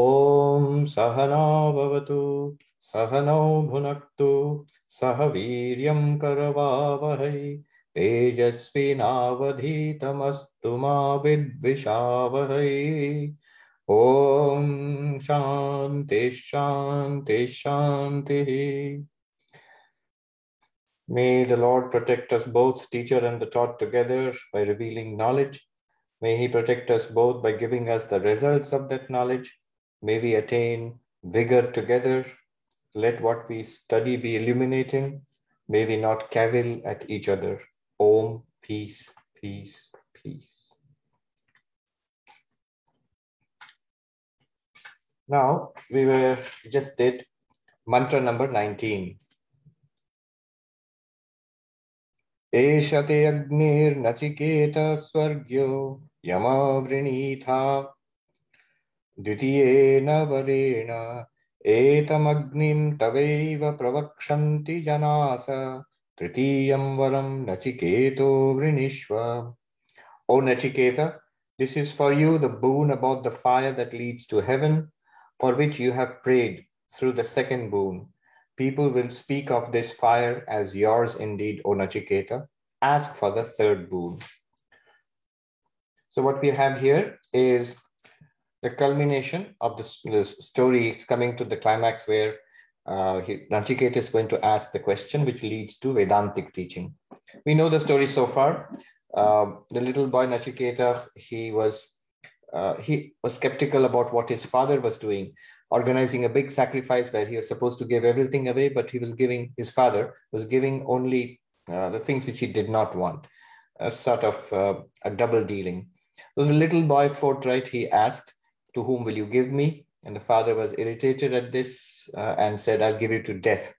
ॐ सहनावतु सहनौ भुनक्तु सह वीर्यं करवावहै तेजस्विनावधीतमस्तु मा विद्विषावहै ॐ शान्ति शान्ति शान्तिः May the Lord protect us both, teacher and the taught together, by revealing knowledge. May He protect us both by giving us the results of that knowledge. May we attain vigor together. Let what we study be illuminating. May we not cavil at each other. Om, peace, peace, peace. Now, we were just did mantra number 19. एषते अग्निर्नचिकेत स्वर्ग्यो यमवृणीथा द्वितीयेन वरेण एतमग्निं तवैव प्रवक्षन्ति जनास तृतीयं वरं नचिकेतो वृणीष्व O Nachiketa, this is for you the boon about the fire that leads to heaven, for which you have prayed through the second boon. People will speak of this fire as yours indeed, O Nachiketa. Ask for the third boon. So, what we have here is the culmination of this, this story. It's coming to the climax where uh, Nachiketa is going to ask the question, which leads to Vedantic teaching. We know the story so far. Uh, the little boy Nachiketa, he was uh, he was skeptical about what his father was doing, organizing a big sacrifice where he was supposed to give everything away, but he was giving his father was giving only uh, the things which he did not want, a sort of uh, a double dealing. So the little boy forthright he asked, "To whom will you give me?" And the father was irritated at this uh, and said, "I'll give you to death."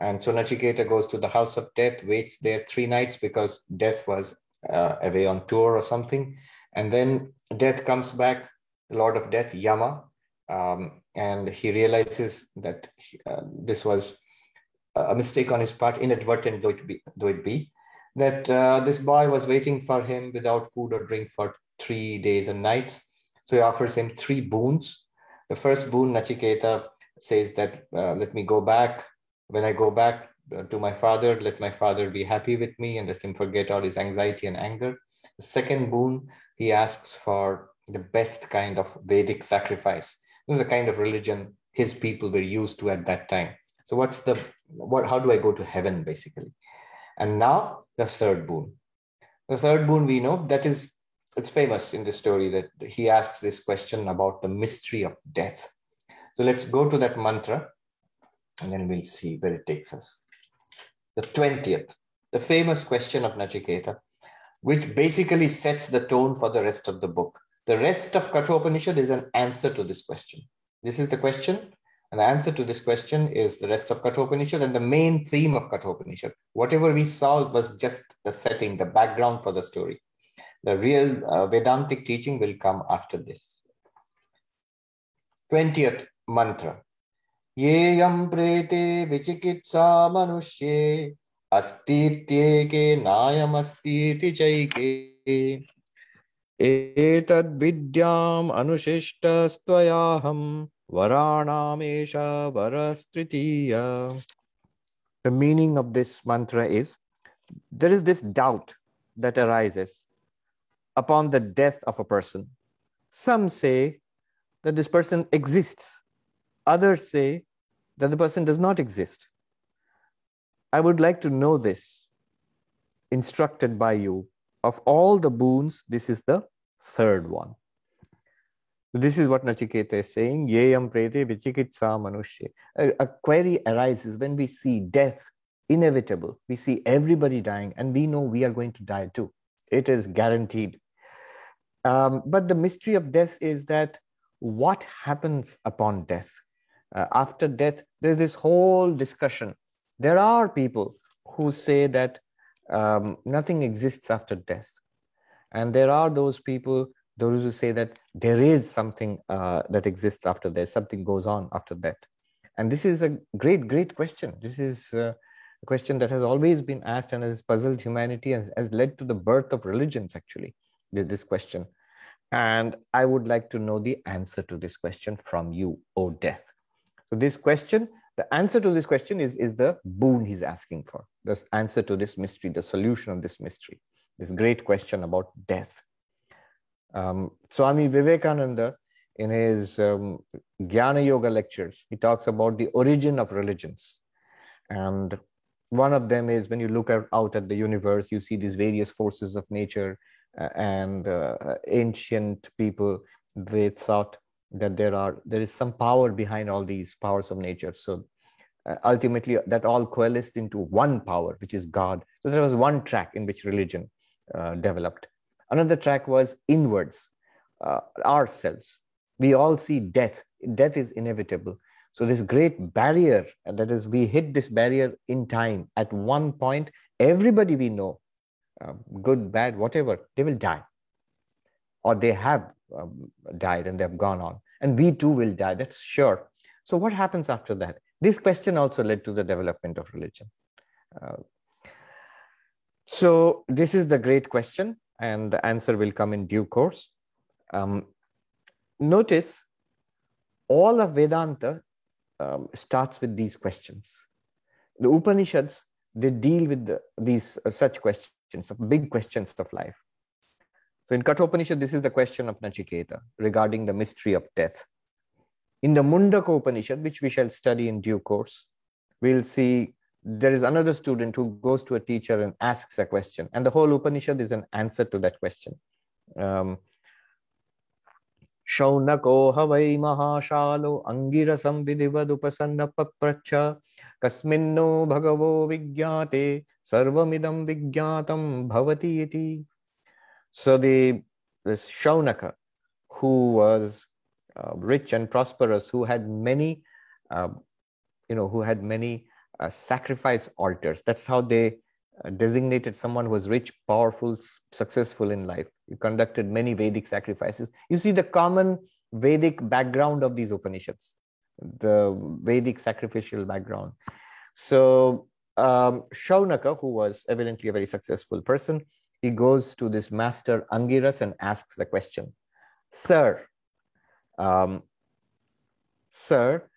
And so Nachiketa goes to the house of death, waits there three nights because death was uh, away on tour or something. And then death comes back, Lord of Death, Yama, um, and he realizes that uh, this was a mistake on his part, inadvertent though it be, though it be that uh, this boy was waiting for him without food or drink for three days and nights. So he offers him three boons. The first boon, Nachiketa says that, uh, let me go back. When I go back, to my father, let my father be happy with me and let him forget all his anxiety and anger. The second boon, he asks for the best kind of Vedic sacrifice, you know, the kind of religion his people were used to at that time. So, what's the what? How do I go to heaven, basically? And now the third boon. The third boon we know that is it's famous in the story that he asks this question about the mystery of death. So let's go to that mantra and then we'll see where it takes us the 20th, the famous question of Nachiketa, which basically sets the tone for the rest of the book. The rest of Kathopanishad is an answer to this question. This is the question, and the answer to this question is the rest of Kathopanishad and the main theme of Kathopanishad. Whatever we saw was just the setting, the background for the story. The real uh, Vedantic teaching will come after this. 20th mantra. Yeyam prete vichikitsa manushye astityeke nayam astiti chaike etad vidyam anushishta stvayaham varanamesha varastritiya. The meaning of this mantra is there is this doubt that arises upon the death of a person. Some say that this person exists Others say that the person does not exist. I would like to know this, instructed by you. Of all the boons, this is the third one. This is what Nachiketa is saying. Yeyam prete vichikitsa a query arises when we see death inevitable. We see everybody dying, and we know we are going to die too. It is guaranteed. Um, but the mystery of death is that what happens upon death? uh, after death, there's this whole discussion. There are people who say that um, nothing exists after death. And there are those people, those who say that there is something uh, that exists after death, something goes on after death. And this is a great, great question. This is uh, a question that has always been asked and has puzzled humanity and has led to the birth of religions, actually, this question. And I would like to know the answer to this question from you, O death. So, this question, the answer to this question is, is the boon he's asking for, the answer to this mystery, the solution of this mystery, this great question about death. Um, Swami Vivekananda, in his um, Jnana Yoga lectures, he talks about the origin of religions. And one of them is when you look out at the universe, you see these various forces of nature, and uh, ancient people they thought that there are there is some power behind all these powers of nature. So uh, ultimately, that all coalesced into one power, which is God. So there was one track in which religion uh, developed. Another track was inwards, uh, ourselves. We all see death. Death is inevitable. So this great barrier, that is, we hit this barrier in time. At one point, everybody we know, uh, good, bad, whatever, they will die. Or they have um, died and they've gone on. And we too will die, that's sure. So what happens after that? This question also led to the development of religion. Uh, so this is the great question, and the answer will come in due course. Um, notice all of Vedanta um, starts with these questions. The Upanishads, they deal with the, these uh, such questions, big questions of life. So in Kathopanishad, this is the question of Nachiketa regarding the mystery of death. In the Mundaka Upanishad, which we shall study in due course, we'll see there is another student who goes to a teacher and asks a question, and the whole Upanishad is an answer to that question. Um, शौनको ह महाशालो अङ्गिरसं विधिवदुपसन्न पप्रच्छ कस्मिन्नो भगवो विज्ञाते, सर्वमिदं विज्ञातं भवति so the Shaunaka who was rich and prosperous who had many you know who had many sacrifice altars that's how they designated someone who was rich, powerful, successful in life. He conducted many Vedic sacrifices. You see the common Vedic background of these Upanishads, the Vedic sacrificial background. So um, Shaunaka, who was evidently a very successful person, he goes to this master Angiras and asks the question, Sir, um, Sir,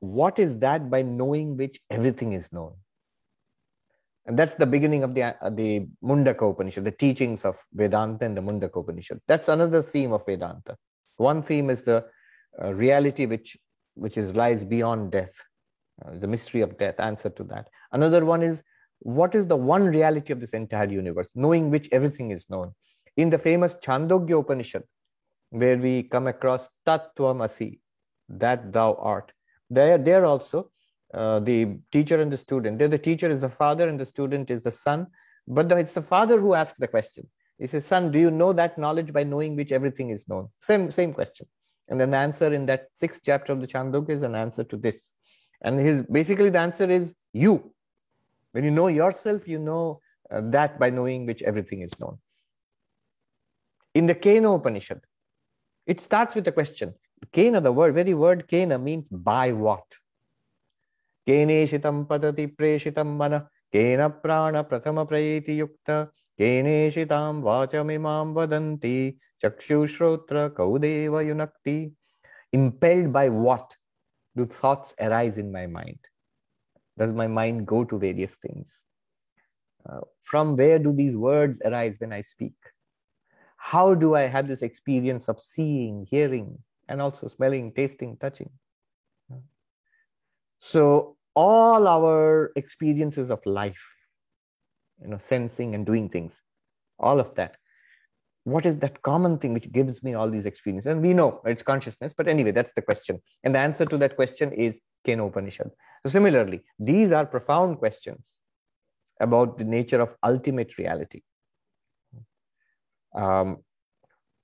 what is that by knowing which everything is known? And that's the beginning of the, uh, the Mundaka Upanishad, the teachings of Vedanta and the Mundaka Upanishad. That's another theme of Vedanta. One theme is the uh, reality which, which is lies beyond death, uh, the mystery of death, answer to that. Another one is what is the one reality of this entire universe, knowing which everything is known. In the famous Chandogya Upanishad, where we come across Tatvamasi, that thou art, there, there also uh, the teacher and the student. There, the teacher is the father and the student is the son. But the, it's the father who asks the question. He says, Son, do you know that knowledge by knowing which everything is known? Same, same question. And then the answer in that sixth chapter of the Chandogya is an answer to this. And his basically the answer is you. When you know yourself, you know uh, that by knowing which everything is known. In the Kena Upanishad, it starts with a question. Kena, the word, very word Kena means by what? केनेशितं पतति प्रेषितं मनः केन प्राणप्रथमप्रैतियुक्त केनेशितां वाचमिमां वदन्ति चक्षुश्रोत्र कौदेव युनक्ति impelled by what do thoughts arise in my mind does my mind go to various things uh, from where do these words arise when i speak how do i have this experience of seeing hearing and also smelling tasting touching so all our experiences of life, you know, sensing and doing things, all of that. What is that common thing which gives me all these experiences? And we know it's consciousness, but anyway, that's the question. And the answer to that question is Kena Upanishad. So, similarly, these are profound questions about the nature of ultimate reality. Um,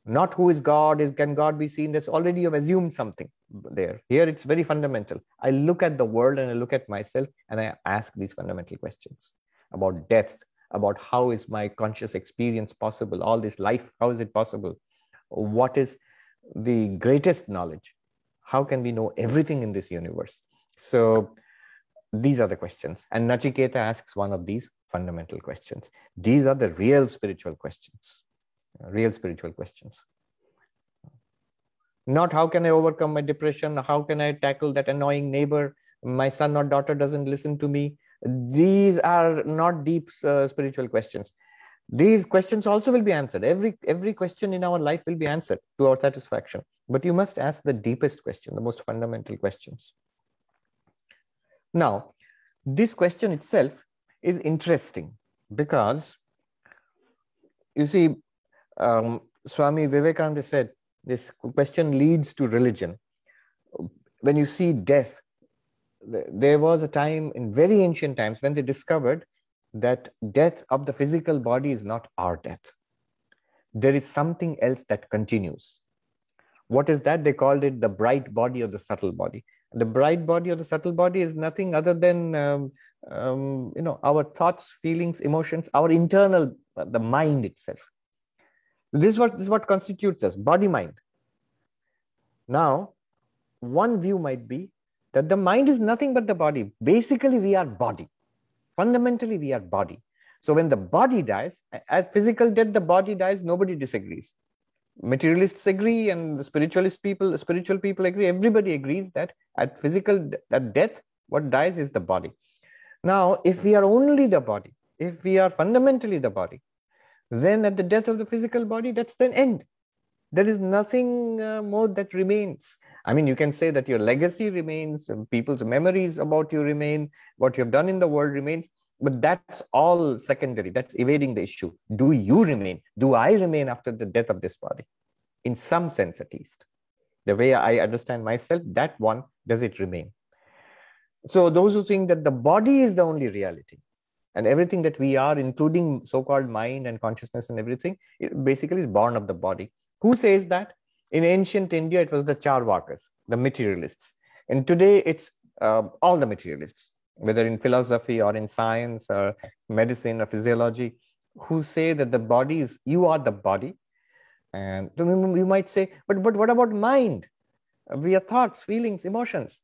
not who is god is can god be seen? That's already you've assumed something there. Here it's very fundamental. I look at the world and i look at myself and i ask these fundamental questions about death about how is my conscious experience possible? All this life how is it possible? What is the greatest knowledge? How can we know everything in this universe? So these are the questions. And nachiketa asks one of these fundamental questions. These are the real spiritual questions real spiritual questions. not how can I overcome my depression, how can I tackle that annoying neighbor, my son or daughter doesn't listen to me. These are not deep uh, spiritual questions. These questions also will be answered. Every every question in our life will be answered to our satisfaction. But you must ask the deepest question, the most fundamental questions. Now, this question itself is interesting because you see, um, Swami Vivekananda said this question leads to religion. When you see death, there was a time in very ancient times when they discovered that death of the physical body is not our death. There is something else that continues. What is that? They called it the bright body or the subtle body. The bright body or the subtle body is nothing other than um, um, you know our thoughts, feelings, emotions, our internal uh, the mind itself. So this is what this is what constitutes us, body mind. Now, one view might be that the mind is nothing but the body. Basically, we are body. Fundamentally, we are body. So when the body dies, at physical death, the body dies, nobody disagrees. Materialists agree, and spiritualist people, spiritual people agree. Everybody agrees that at physical at death, what dies is the body. Now, if we are only the body, if we are fundamentally the body, then at the death of the physical body, that's the end. There is nothing uh, more that remains. I mean, you can say that your legacy remains, people's memories about you remain, what you have done in the world remains, but that's all secondary. That's evading the issue. Do you remain? Do I remain after the death of this body? In some sense, at least. The way I understand myself, that one, does it remain? So, those who think that the body is the only reality, and everything that we are, including so called mind and consciousness and everything, basically is born of the body. Who says that? In ancient India, it was the Charvakas, the materialists. And today, it's uh, all the materialists, whether in philosophy or in science or medicine or physiology, who say that the body is, you are the body. And you might say, but, but what about mind? We are thoughts, feelings, emotions.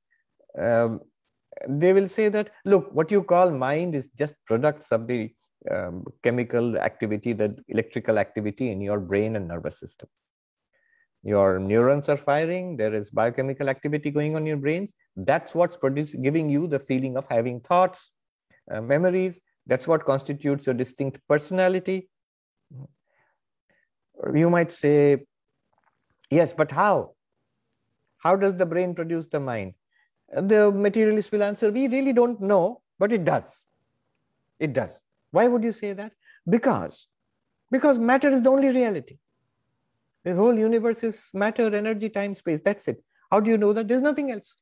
Um, they will say that, look, what you call mind is just products of the um, chemical activity, the electrical activity in your brain and nervous system. Your neurons are firing there is biochemical activity going on in your brains. That's what's producing giving you the feeling of having thoughts uh, memories. That's what constitutes your distinct personality. You might say yes but how? How does the brain produce the mind the materialist will answer we really don't know but it does it does why would you say that because because matter is the only reality the whole universe is matter, energy, time, space. That's it. How do you know that? There's nothing else.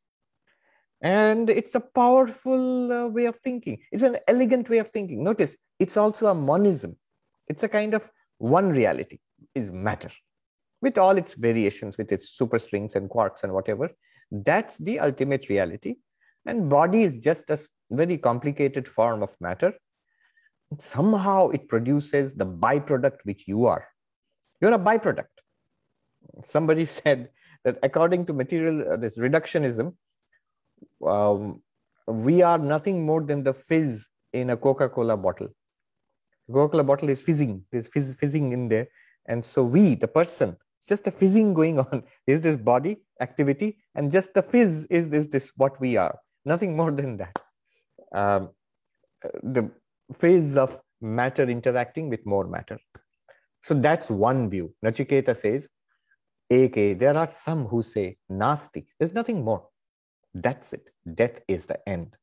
And it's a powerful uh, way of thinking. It's an elegant way of thinking. Notice, it's also a monism. It's a kind of one reality is matter with all its variations, with its superstrings and quarks and whatever. That's the ultimate reality. And body is just a very complicated form of matter. Somehow it produces the byproduct which you are. You're a byproduct somebody said that according to material uh, this reductionism um, we are nothing more than the fizz in a coca-cola bottle coca-cola bottle is fizzing there's fizz, fizzing in there and so we the person just a fizzing going on is this body activity and just the fizz is this this what we are nothing more than that um, the phase of matter interacting with more matter so that's one view nachiketa says AK, there are some who say nasti there's nothing more. That's it. Death is the end.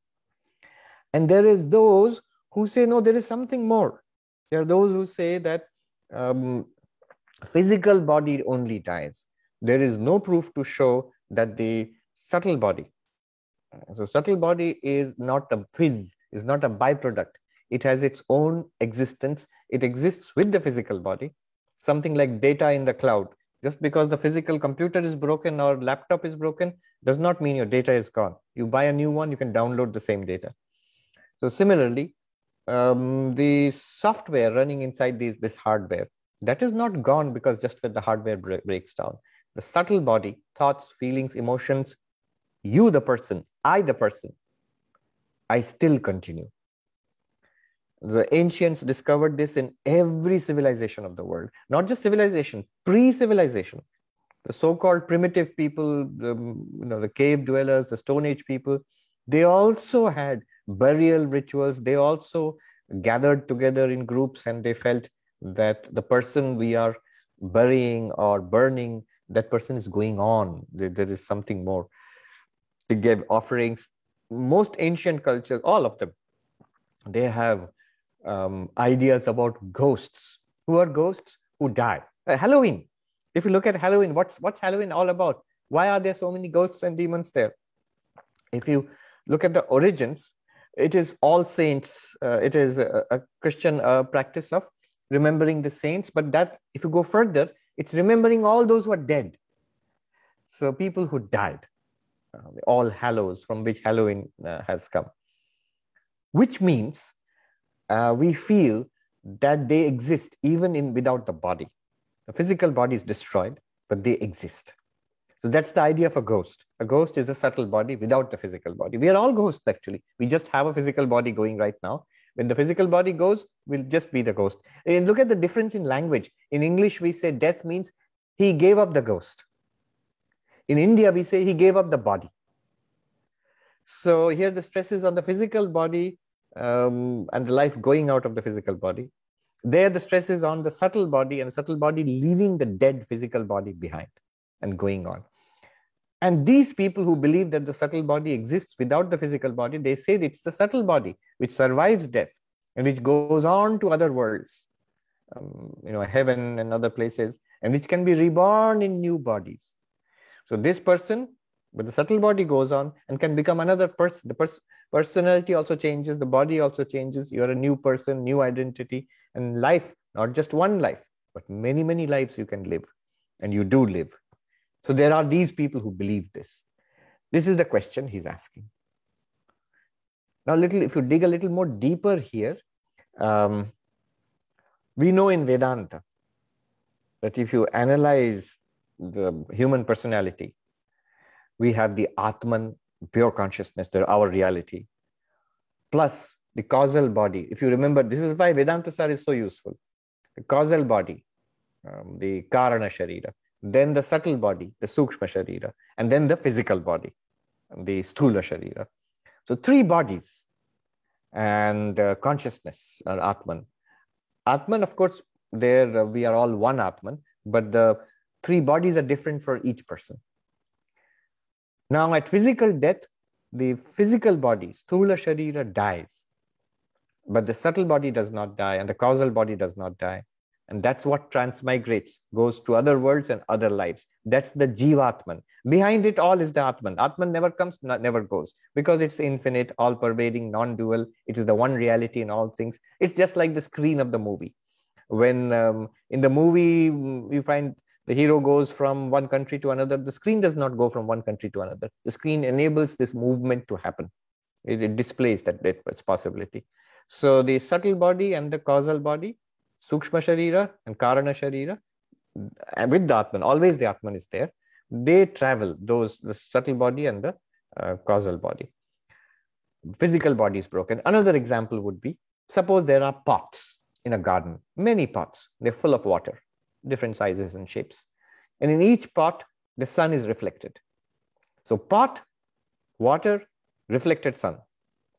And there is those who say, no, there is something more. There are those who say that um, physical body only dies. There is no proof to show that the subtle body, so subtle body is not a phys, is not a byproduct. It has its own existence. It exists with the physical body. Something like data in the cloud just because the physical computer is broken or laptop is broken does not mean your data is gone. You buy a new one, you can download the same data. So similarly, um, the software running inside these, this hardware, that is not gone because just when the hardware breaks down. The subtle body, thoughts, feelings, emotions, you the person, I the person, I still continue. The ancients discovered this in every civilization of the world, not just civilization, pre civilization. the so-called primitive people, the, you know, the cave dwellers, the Stone Age people, they also had burial rituals. They also gathered together in groups and they felt that the person we are burying or burning, that person is going on. there, there is something more. to give offerings. Most ancient cultures, all of them, they have um, ideas about ghosts. Who are ghosts? Who die. Uh, Halloween. If you look at Halloween, what's what's Halloween all about? Why are there so many ghosts and demons there? If you look at the origins, it is all saints. Uh, it is a, a Christian uh, practice of remembering the saints. But that, if you go further, it's remembering all those who are dead. So people who died, uh, all hallows from which Halloween uh, has come, which means uh, we feel that they exist even in without the body. The physical body is destroyed, but they exist. So that's the idea of a ghost. A ghost is a subtle body without the physical body. We are all ghosts, actually. We just have a physical body going right now. When the physical body goes, we'll just be the ghost. And look at the difference in language. In English, we say death means he gave up the ghost. In India, we say he gave up the body. So here the stress is on the physical body um, and the life going out of the physical body. There, the stress is on the subtle body and the subtle body leaving the dead physical body behind and going on. And these people who believe that the subtle body exists without the physical body, they say it's the subtle body which survives death and which goes on to other worlds, um, you know, heaven and other places, and which can be reborn in new bodies. So this person with the subtle body goes on and can become another person. The pers- personality also changes, the body also changes. You're a new person, new identity, and life, not just one life, but many, many lives you can live, and you do live. So there are these people who believe this. This is the question he's asking. Now, little if you dig a little more deeper here, um, we know in Vedanta that if you analyze the human personality, we have the Atman, pure consciousness, our reality, plus the causal body. If you remember, this is why Vedanta Sar is so useful. The causal body, um, the Karana Sharira, then the subtle body, the Sukshma Sharira, and then the physical body, the Sthula Sharira. So three bodies and uh, consciousness or Atman. Atman, of course, there uh, we are all one Atman, but the three bodies are different for each person. Now, at physical death, the physical body, Sthula Sharira, dies, but the subtle body does not die, and the causal body does not die. And that's what transmigrates, goes to other worlds and other lives. That's the Jivatman. Behind it all is the Atman. Atman never comes, never goes, because it's infinite, all pervading, non dual. It is the one reality in all things. It's just like the screen of the movie. When um, in the movie, mm, you find the hero goes from one country to another, the screen does not go from one country to another. The screen enables this movement to happen, it, it displays that, that possibility. So the subtle body and the causal body Sukshma Sharira and Karana Sharira, and with the Atman, always the Atman is there. They travel, those, the subtle body and the uh, causal body. Physical body is broken. Another example would be suppose there are pots in a garden, many pots, they're full of water, different sizes and shapes. And in each pot, the sun is reflected. So, pot, water, reflected sun,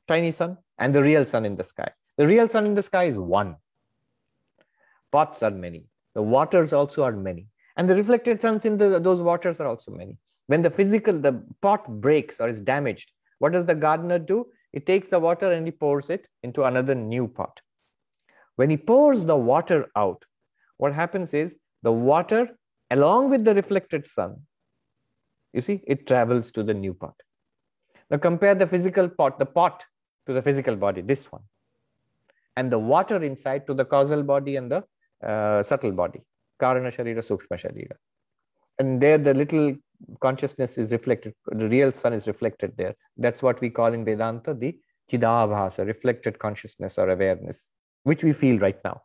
tiny sun, and the real sun in the sky. The real sun in the sky is one pots are many. The waters also are many. And the reflected suns in the, those waters are also many. When the physical, the pot breaks or is damaged, what does the gardener do? He takes the water and he pours it into another new pot. When he pours the water out, what happens is the water, along with the reflected sun, you see, it travels to the new pot. Now compare the physical pot, the pot to the physical body, this one, and the water inside to the causal body and the subtle body, Karana Sharira, Sukshma Sharira. And there the little consciousness is reflected, the real sun is reflected there. That's what we call in Vedanta the Chidabhasa, reflected consciousness or awareness, which we feel right now.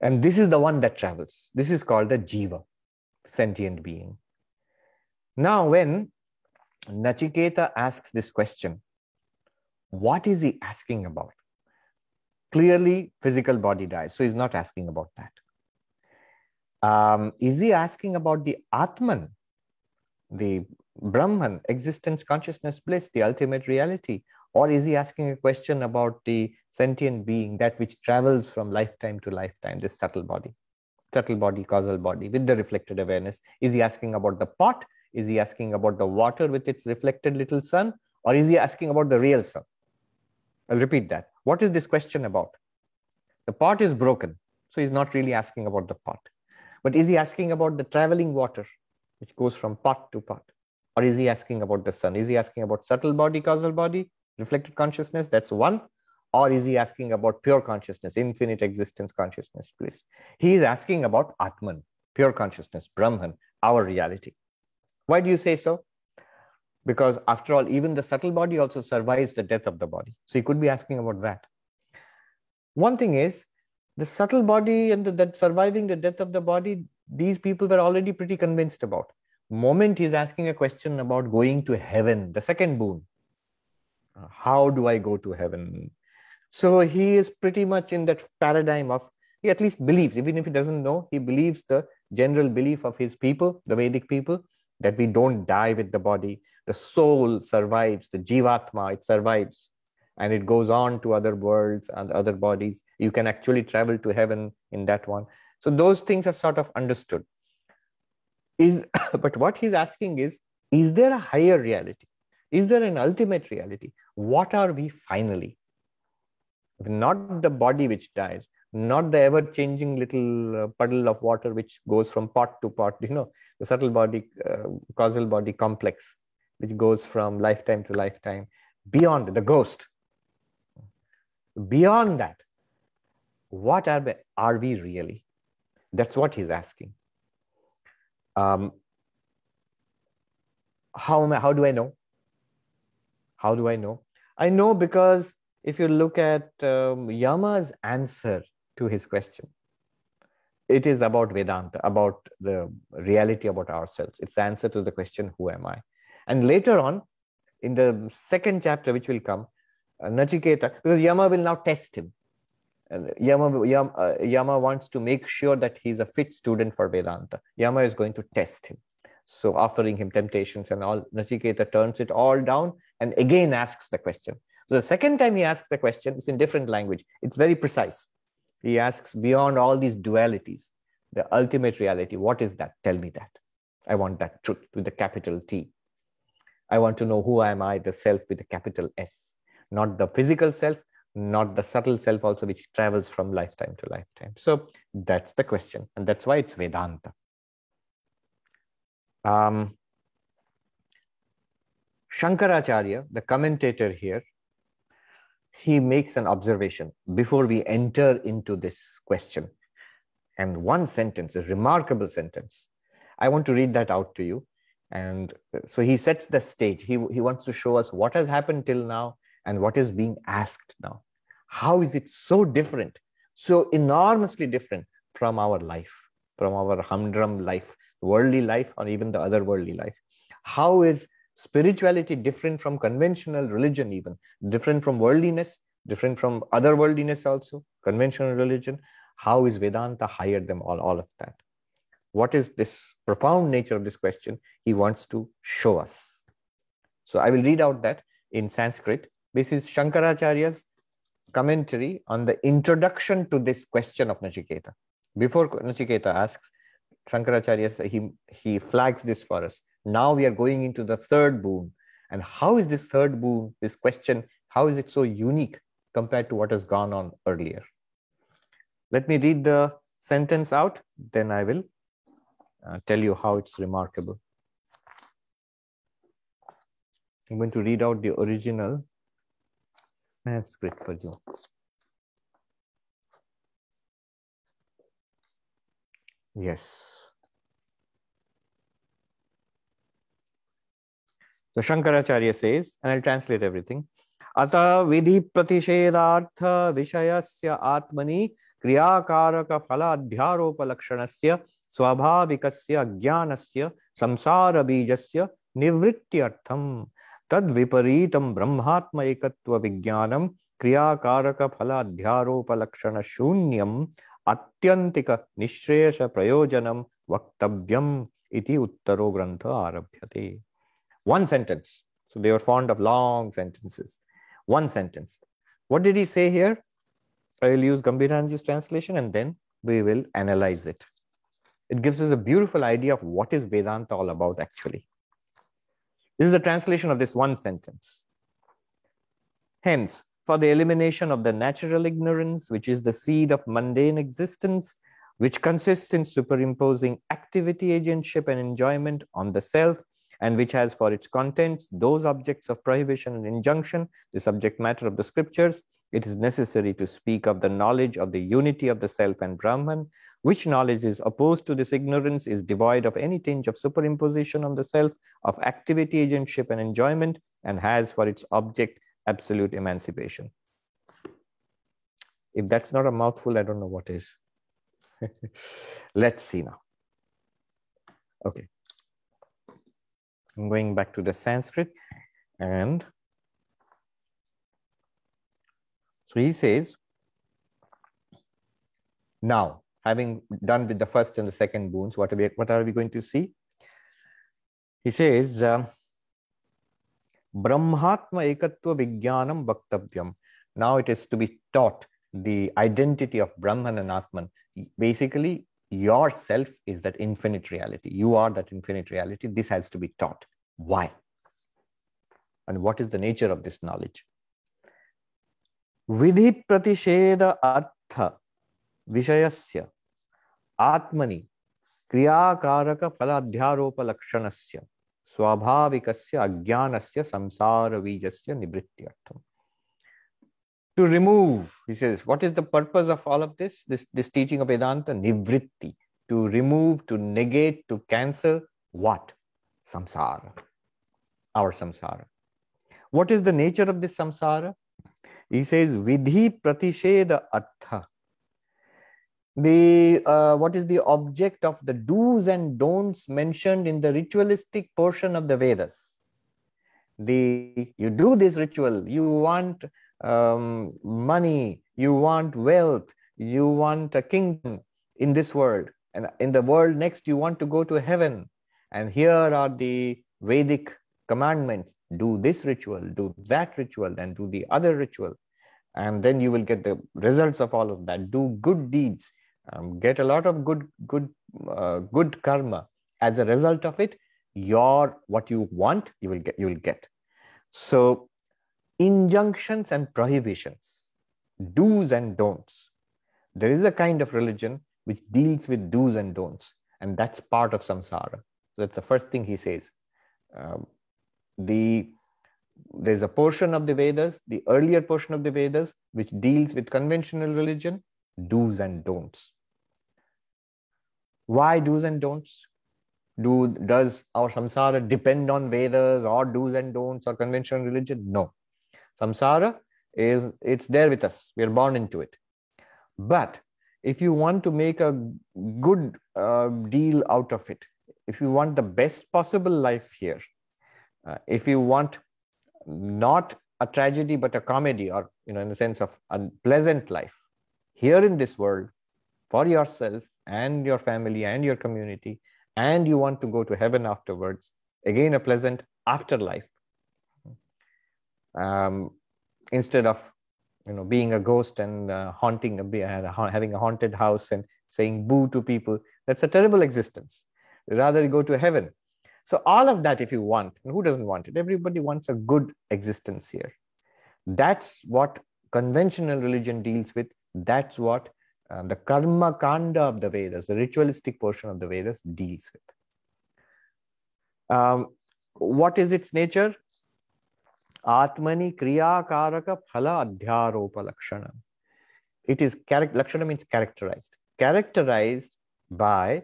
And this is the one that travels. This is called the Jiva, sentient being. Now, when Nachiketa asks this question, what is he asking about? Clearly physical body dies so he's not asking about that Um, is he asking about the Atman, the Brahman, existence, consciousness, bliss, the ultimate reality? Or is he asking a question about the sentient being, that which travels from lifetime to lifetime, this subtle body, subtle body, causal body, with the reflected awareness? Is he asking about the pot? Is he asking about the water with its reflected little sun? Or is he asking about the real sun? I'll repeat that. What is this question about? The pot is broken, so he's not really asking about the pot. But is he asking about the traveling water, which goes from pot to pot? Or is he asking about the sun? Is he asking about subtle body, causal body, reflected consciousness? That's one. Or is he asking about pure consciousness, infinite existence consciousness, bliss? He is asking about Atman, pure consciousness, Brahman, our reality. Why do you say so? Because after all, even the subtle body also survives the death of the body. So he could be asking about that. One thing is, the subtle body and the, that surviving the death of the body, these people were already pretty convinced about. Moment he's asking a question about going to heaven, the second boon. Uh, how do I go to heaven? So he is pretty much in that paradigm of, he at least believes, even if he doesn't know, he believes the general belief of his people, the Vedic people, that we don't die with the body. The soul survives, the Jivatma, it survives and it goes on to other worlds and other bodies. You can actually travel to heaven in that one. So those things are sort of understood. Is but what he's asking is, is there a higher reality? Is there an ultimate reality? What are we finally? Not the body which dies, not the ever-changing little uh, puddle of water which goes from pot to pot. You know, the subtle body, uh, causal body complex, which goes from lifetime to lifetime. Beyond the ghost, Beyond that, what are we, are we really? That's what he's asking. Um, how, am I, how do I know? How do I know? I know because if you look at um, Yama's answer to his question, it is about Vedanta, about the reality about ourselves. It's the answer to the question, Who am I? And later on, in the second chapter, which will come, uh, Nachiketa, because Yama will now test him. And Yama, Yama, uh, Yama wants to make sure that he's a fit student for Vedanta. Yama is going to test him. So offering him temptations and all, Nachiketa turns it all down and again asks the question. So the second time he asks the question, it's in different language. It's very precise. He asks beyond all these dualities, the ultimate reality. What is that? Tell me that. I want that truth with the capital T. I want to know who am I, the self with the capital S not the physical self, not the subtle self also, which travels from lifetime to lifetime. So that's the question. And that's why it's Vedanta. Um, Shankaracharya, the commentator here, he makes an observation before we enter into this question. And one sentence, a remarkable sentence. I want to read that out to you. And uh, so he sets the stage. He, he wants to show us what has happened till now and what is being asked now. How is it so different, so enormously different from our life, from our humdrum life, worldly life, or even the other worldly life? How is spirituality different from conventional religion, even different from worldliness, different from other worldliness also, conventional religion? How is Vedanta higher than all, all of that? What is this profound nature of this question? He wants to show us. So I will read out that in Sanskrit this is Shankaracharya's commentary on the introduction to this question of Nachiketa. Before Nachiketa asks, Shankaracharya, he, he flags this for us. Now we are going into the third boon. And how is this third boon, this question, how is it so unique compared to what has gone on earlier? Let me read the sentence out, then I will uh, tell you how it's remarkable. I'm going to read out the original Sanskrit for you. Yes. So Shankaracharya says, and I'll translate everything. Ata vidhi pratishedartha vishayasya atmani क्रियाकारक फलाध्यारोपलक्षणस्य स्वाभाविकस्य अज्ञानस्य संसार बीजस्य निवृत्त्यर्थम्। तद्विपरीतं ब्रह्मात्मैकत्व विज्ञानं क्रियाकारक फलाध्यारोपलक्षण शून्यम् अत्यंतिक निश्रेष प्रयोजनम वक्तव्यम इति उत्तरो ग्रंथ आरभ्यते। One sentence so they are fond of long sentences one sentence what did he say here I will use Gambhirananda ji translation and then we will analyse it It gives us a beautiful idea of what is Vedanta all about actually. This is a translation of this one sentence. Hence, for the elimination of the natural ignorance, which is the seed of mundane existence, which consists in superimposing activity, agentship, and enjoyment on the self, and which has for its contents those objects of prohibition and injunction, the subject matter of the scriptures, it is necessary to speak of the knowledge of the unity of the self and Brahman, which knowledge is opposed to this ignorance, is devoid of any tinge of superimposition on the self, of activity, agentship, and enjoyment, and has for its object absolute emancipation. If that's not a mouthful, I don't know what is. Let's see now. Okay. I'm going back to the Sanskrit and so he says, now having done with the first and the second boons, what are we, what are we going to see? He says, uh, Brahmatma ekatva vijnanam vaktavyam. Now it is to be taught the identity of Brahman and Atman. Basically, yourself is that infinite reality. You are that infinite reality. This has to be taught. Why? And what is the nature of this knowledge? Vidhi pratisheda artha vishayasya atmani क्रियाकारक फलाध्यारोप लक्षणस्य स्वाभाविकस्य अज्ञानस्य संसार बीजस्य निवृत्त्यर्थम to remove he says what is the purpose of all of this this this teaching of vedanta nivritti to remove to negate to cancel what samsara our samsara what is the nature of this samsara He says vidhi pratisheda artha the uh, what is the object of the do's and don'ts mentioned in the ritualistic portion of the vedas? The you do this ritual you want um, money you want wealth you want a kingdom in this world and in the world next you want to go to heaven. And here are the vedic commandments do this ritual, do that ritual, and do the other ritual. And then you will get the results of all of that. Do good deeds, um, get a lot of good, good, uh, good karma. As a result of it, your what you want, you will get. You will get. So, injunctions and prohibitions, do's and don'ts. There is a kind of religion which deals with do's and don'ts, and that's part of samsara. So that's the first thing he says. Um, the there's a portion of the Vedas, the earlier portion of the Vedas, which deals with conventional religion, do's and don'ts. Why do's and don'ts? Do does our samsara depend on Vedas or do's and don'ts or conventional religion? No. Samsara is it's there with us. We are born into it. But if you want to make a good uh, deal out of it, if you want the best possible life here, uh, if you want not a tragedy but a comedy or you know in the sense of a pleasant life here in this world for yourself and your family and your community and you want to go to heaven afterwards again a pleasant afterlife. Um, instead of you know being a ghost and uh, haunting a, uh, having a haunted house and saying boo to people that's a terrible existence. Rather go to heaven so all of that, if you want, and who doesn't want it? Everybody wants a good existence here. That's what conventional religion deals with. That's what uh, the karma kanda of the Vedas, the ritualistic portion of the Vedas, deals with. Um, what is its nature? Atmani kriya karaka phala adhyaropa lakshana. It is character. Lakshana means characterized. Characterized by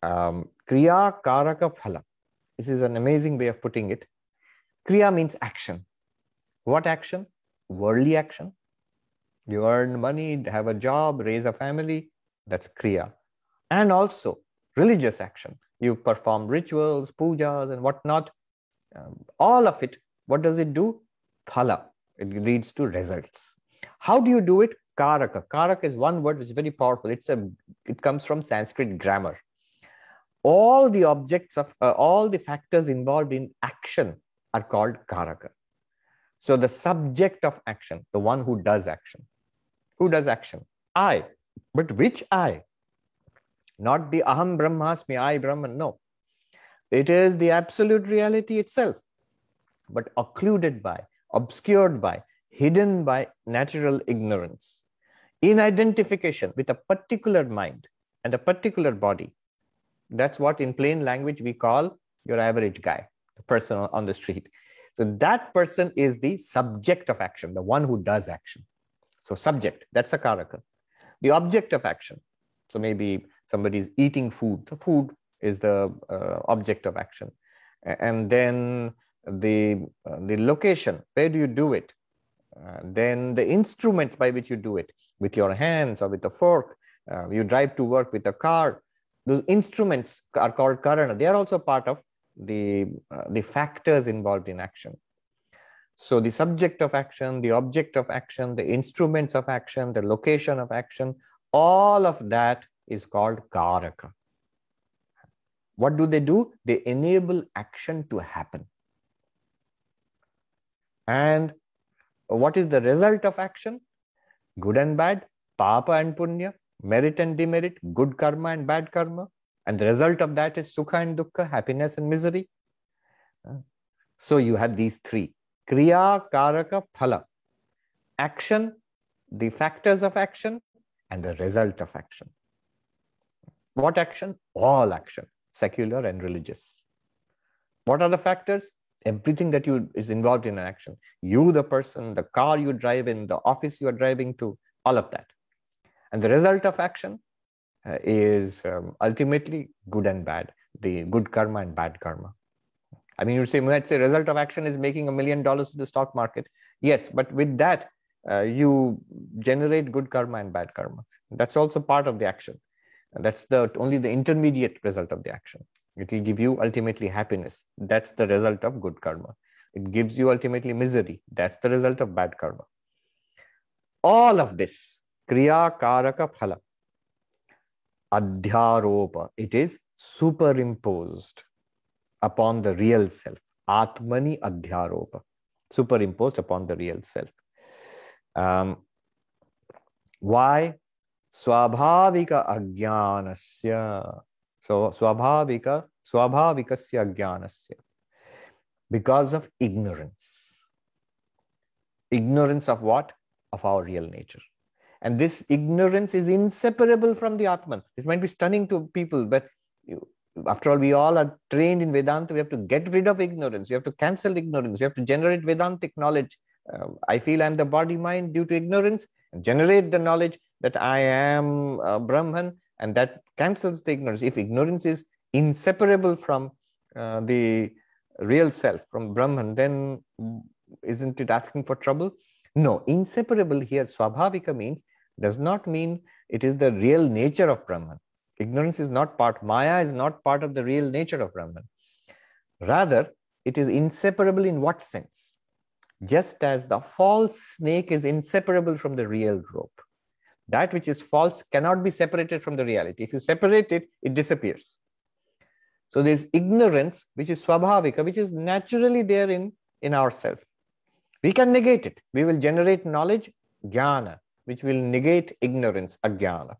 um, Kriya Karaka Phala. This is an amazing way of putting it. Kriya means action. What action? Worldly action. You earn money, have a job, raise a family. That's Kriya. And also religious action. You perform rituals, pujas, and whatnot. Um, all of it, what does it do? Phala. It leads to results. How do you do it? Karaka. Karaka is one word which is very powerful. It's a, it comes from Sanskrit grammar. All the objects of, uh, all the factors involved in action are called Karaka. So the subject of action, the one who does action. Who does action? I. But which I? Not the Aham Brahmasmi, I Brahman. No. It is the absolute reality itself, but occluded by, obscured by, hidden by natural ignorance in identification with a particular mind and a particular body. That's what, in plain language, we call your average guy, the person on the street. So that person is the subject of action, the one who does action. So subject, that's a karaka. The object of action. So maybe somebody is eating food. So food is the uh, object of action. And then the, uh, the location, where do you do it? Uh, then the instruments by which you do it, with your hands or with a fork. Uh, you drive to work with a car. Those instruments are called karana. They are also part of the, uh, the factors involved in action. So the subject of action, the object of action, the instruments of action, the location of action, all of that is called karaka. What do they do? They enable action to happen. And what is the result of action? Good and bad, papa and punya, merit and demerit, good karma and bad karma. And the result of that is sukha and dukkha, happiness and misery. Uh, so you have these three kriya, karaka, phala. Action, the factors of action, and the result of action. What action? All action, secular and religious. What are the factors? Everything that you is involved in an action. You, the person, the car you drive in, the office you are driving to, all of that. And the result of action uh, is um, ultimately good and bad, the good karma and bad karma. I mean, you say, let's say result of action is making a million dollars to the stock market. Yes, but with that, uh, you generate good karma and bad karma. That's also part of the action. That's the only the intermediate result of the action. It will give you ultimately happiness. That's the result of good karma. It gives you ultimately misery. That's the result of bad karma. All of this, क्रियाकारक फल अध्यारोप it is superimpose upon the real self आत्मनि अध्यारोप superimpose upon the real self why स्वाभाविक अज्ञान से स्वाभाविक स्वाभाविक अज्ञान से because of ignorance ignorance of what of our real nature and this ignorance is inseparable from the atman. This might be stunning to people but you, after all we all are trained in vedanta. We have to get rid of ignorance. We have to cancel ignorance. We have to generate vedantic knowledge. Uh, i feel i'm the body mind due to ignorance. And generate the knowledge that I am uh, Brahman, and that cancels the ignorance. If ignorance is inseparable from uh, the real self, from Brahman, then isn't it asking for trouble? No, inseparable here, Swabhavika means, does not mean it is the real nature of Brahman. Ignorance is not part, Maya is not part of the real nature of Brahman. Rather, it is inseparable in what sense? Just as the false snake is inseparable from the real rope. That which is false cannot be separated from the reality. If you separate it, it disappears. So there's ignorance, which is swabhavika, which is naturally there in, in ourself. We can negate it. We will generate knowledge, jnana, which will negate ignorance, ajnana.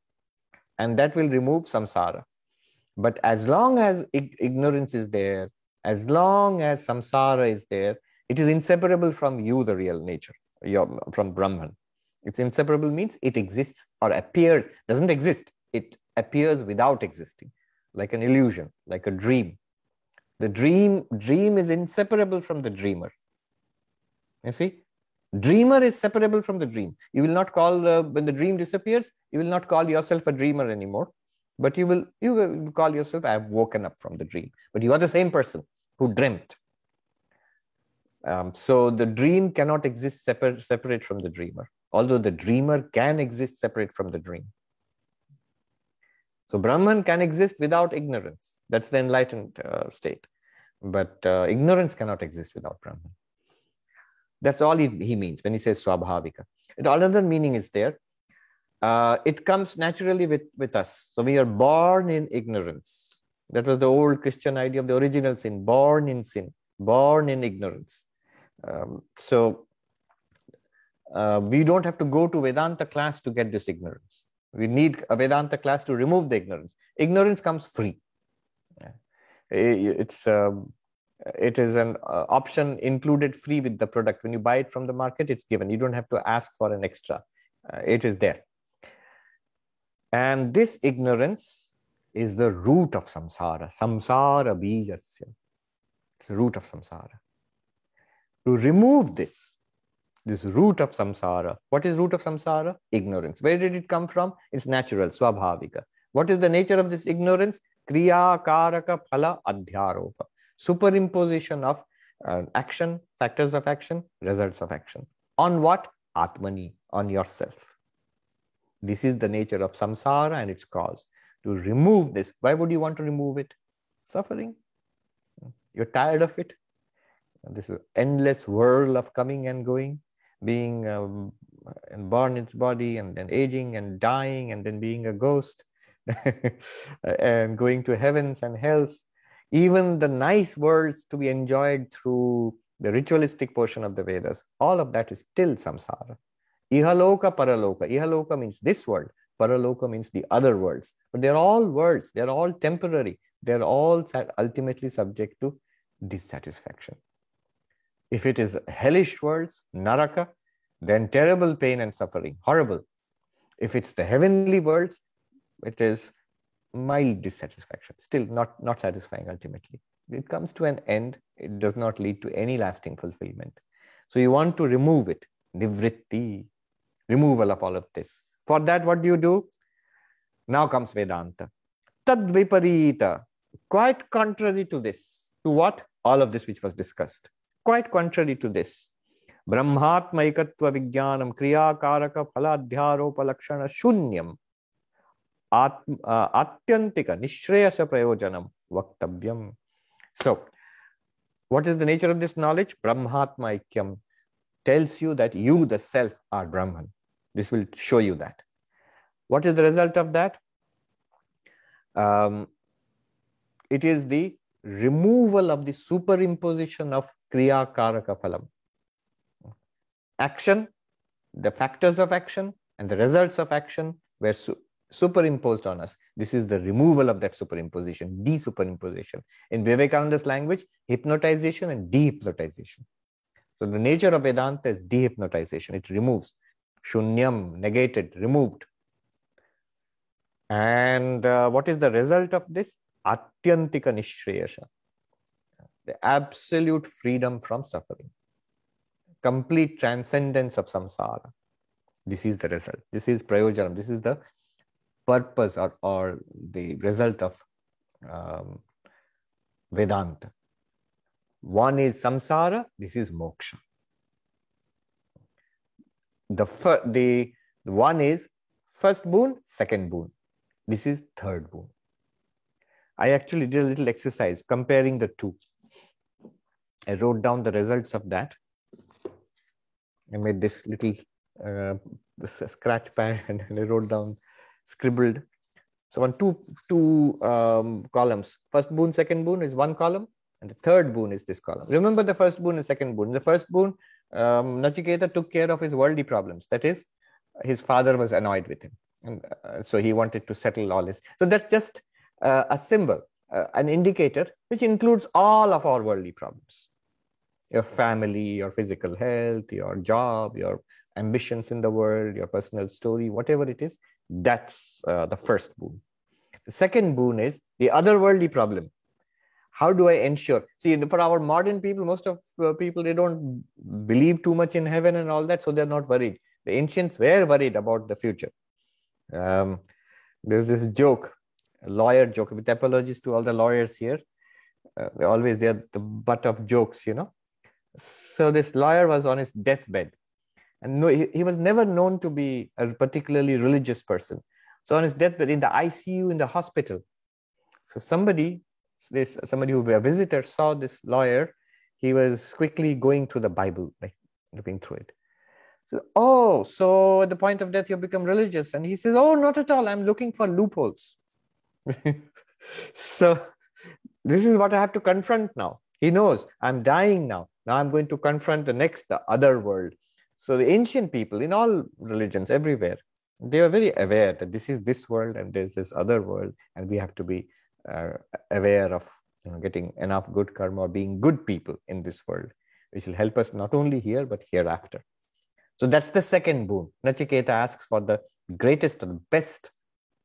And that will remove samsara. But as long as ig- ignorance is there, as long as samsara is there, it is inseparable from you, the real nature, your, from Brahman. It's inseparable means it exists or appears, doesn't exist. It appears without existing, like an illusion, like a dream. The dream, dream is inseparable from the dreamer. You see? Dreamer is separable from the dream. You will not call the when the dream disappears, you will not call yourself a dreamer anymore. But you will you will call yourself, I have woken up from the dream. But you are the same person who dreamt. Um, so the dream cannot exist separate, separate from the dreamer although the dreamer can exist separate from the dream. So Brahman can exist without ignorance. That's the enlightened uh, state. But uh, ignorance cannot exist without Brahman. That's all he, he means when he says Swabhavika. The another meaning is there. uh, it comes naturally with, with us. So we are born in ignorance. That was the old Christian idea of the original sin, born in sin, born in ignorance. Um, so uh, we don't have to go to Vedanta class to get this ignorance. We need a Vedanta class to remove the ignorance. Ignorance comes free. Yeah. It's um, it is an uh, option included free with the product. When you buy it from the market, it's given. You don't have to ask for an extra. Uh, it is there. And this ignorance is the root of samsara. Samsara bijasya. It's the root of samsara. To remove this, this root of samsara. What is root of samsara? Ignorance. Where did it come from? It's natural, swabhavika. What is the nature of this ignorance? Kriya karaka phala adhyaropa. Superimposition of uh, action, factors of action, results of action. On what? Atmani, on yourself. This is the nature of samsara and its cause. To remove this, why would you want to remove it? Suffering. You're tired of it. This endless whirl of coming and going, being um, born its body and then aging and dying and then being a ghost and going to heavens and hells. Even the nice worlds to be enjoyed through the ritualistic portion of the Vedas, all of that is still samsara. Ihaloka, paraloka. Ihaloka means this world, paraloka means the other worlds. But they're all worlds, they're all temporary, they're all ultimately subject to dissatisfaction. If it is hellish worlds, naraka, then terrible pain and suffering, horrible. If it's the heavenly worlds, it is mild dissatisfaction, still not, not satisfying ultimately. It comes to an end, it does not lead to any lasting fulfillment. So you want to remove it, nivritti, removal of all of this. For that, what do you do? Now comes Vedanta. Tadviparita, quite contrary to this. To what? All of this which was discussed. Quite contrary to this. ब्रह्मात्मकत्व विज्ञानम क्रियाकारक फलाध्यारोप लक्षण शून्यम atm, uh, atyantika, nishreyasa prayojanam, vaktavyam. So, what is the nature of this knowledge? Brahmatma tells you that you, the self, are Brahman. This will show you that. What is the result of that? Um, it is the removal of the superimposition of Kriya Karaka Phalam. Action, the factors of action, and the results of action were superimposed on us. This is the removal of that superimposition, desuperimposition. In Vivekananda's language, hypnotization and dehypnotization. So the nature of Vedanta is dehypnotization. It removes. Shunyam, negated, removed. And uh, what is the result of this? Atyantika Nishreyasha. The absolute freedom from suffering complete transcendence of samsara. This is the result. This is prayojanam. This is the purpose or, or the result of um, Vedanta. One is samsara, this is moksha. The, the, the one is first boon, second boon. This is third boon. I actually did a little exercise comparing the two. I wrote down the results of that. I made this little uh, this scratch pad and I wrote down, scribbled. So on two two um, columns, first boon, second boon is one column, and the third boon is this column. Remember the first boon and second boon. the first boon, um, Nachiketa took care of his worldly problems. That is, his father was annoyed with him, and uh, so he wanted to settle all this. So that's just uh, a symbol, uh, an indicator, which includes all of our worldly problems your family, your physical health, your job, your ambitions in the world, your personal story, whatever it is, that's uh, the first boon. The second boon is the otherworldly problem. How do I ensure? See, for our modern people, most of uh, people, they don't believe too much in heaven and all that, so they're not worried. The ancients were worried about the future. Um, there's this joke, lawyer joke, with apologies to all the lawyers here. Uh, they're always they're the butt of jokes, you know. So this lawyer was on his deathbed, and no, he, he was never known to be a particularly religious person. So on his deathbed, in the ICU in the hospital, so somebody, this somebody who a visitor saw this lawyer. He was quickly going through the Bible, like looking through it. So, oh, so at the point of death you become religious. And he says, Oh, not at all. I'm looking for loopholes. so this is what I have to confront now. He knows I'm dying now. Now I'm going to confront the next, the other world. So the ancient people in all religions, everywhere, they are very aware that this is this world and there's this other world, and we have to be uh, aware of you know, getting enough good karma or being good people in this world, which will help us not only here but hereafter. So that's the second boon. Nachiketa asks for the greatest and best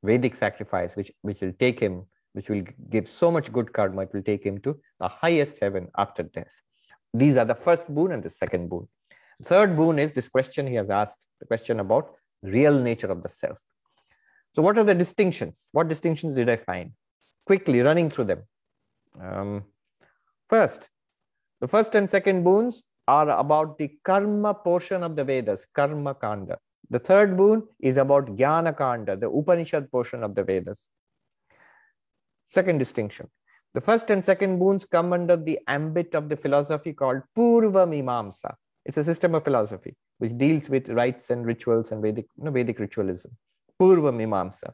Vedic sacrifice, which, which will take him, which will give so much good karma, it will take him to the highest heaven after death. These are the first boon and the second boon. Third boon is this question he has asked, the question about real nature of the self. So, what are the distinctions? What distinctions did I find? Quickly running through them. Um, first, the first and second boons are about the karma portion of the Vedas, karma kanda. The third boon is about jnana kanda, the Upanishad portion of the Vedas. Second distinction. The first and second boons come under the ambit of the philosophy called Purva Mimamsa. It's a system of philosophy which deals with rites and rituals and Vedic, you know, Vedic ritualism. Purva Mimamsa.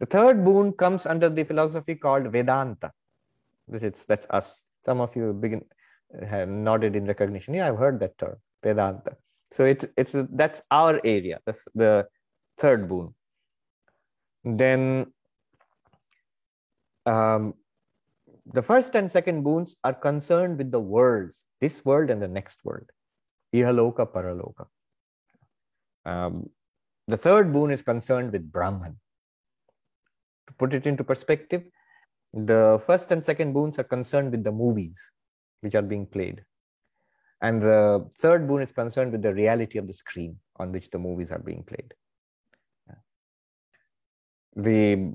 The third boon comes under the philosophy called Vedanta. It's, that's us. Some of you begin have nodded in recognition. Yeah, I've heard that term, Vedanta. So it's it's that's our area. That's the third boon. Then um, the first and second boons are concerned with the worlds, this world and the next world, Ihaloka, Paraloka. Um, the third boon is concerned with Brahman. To put it into perspective, the first and second boons are concerned with the movies which are being played. And the third boon is concerned with the reality of the screen on which the movies are being played. The,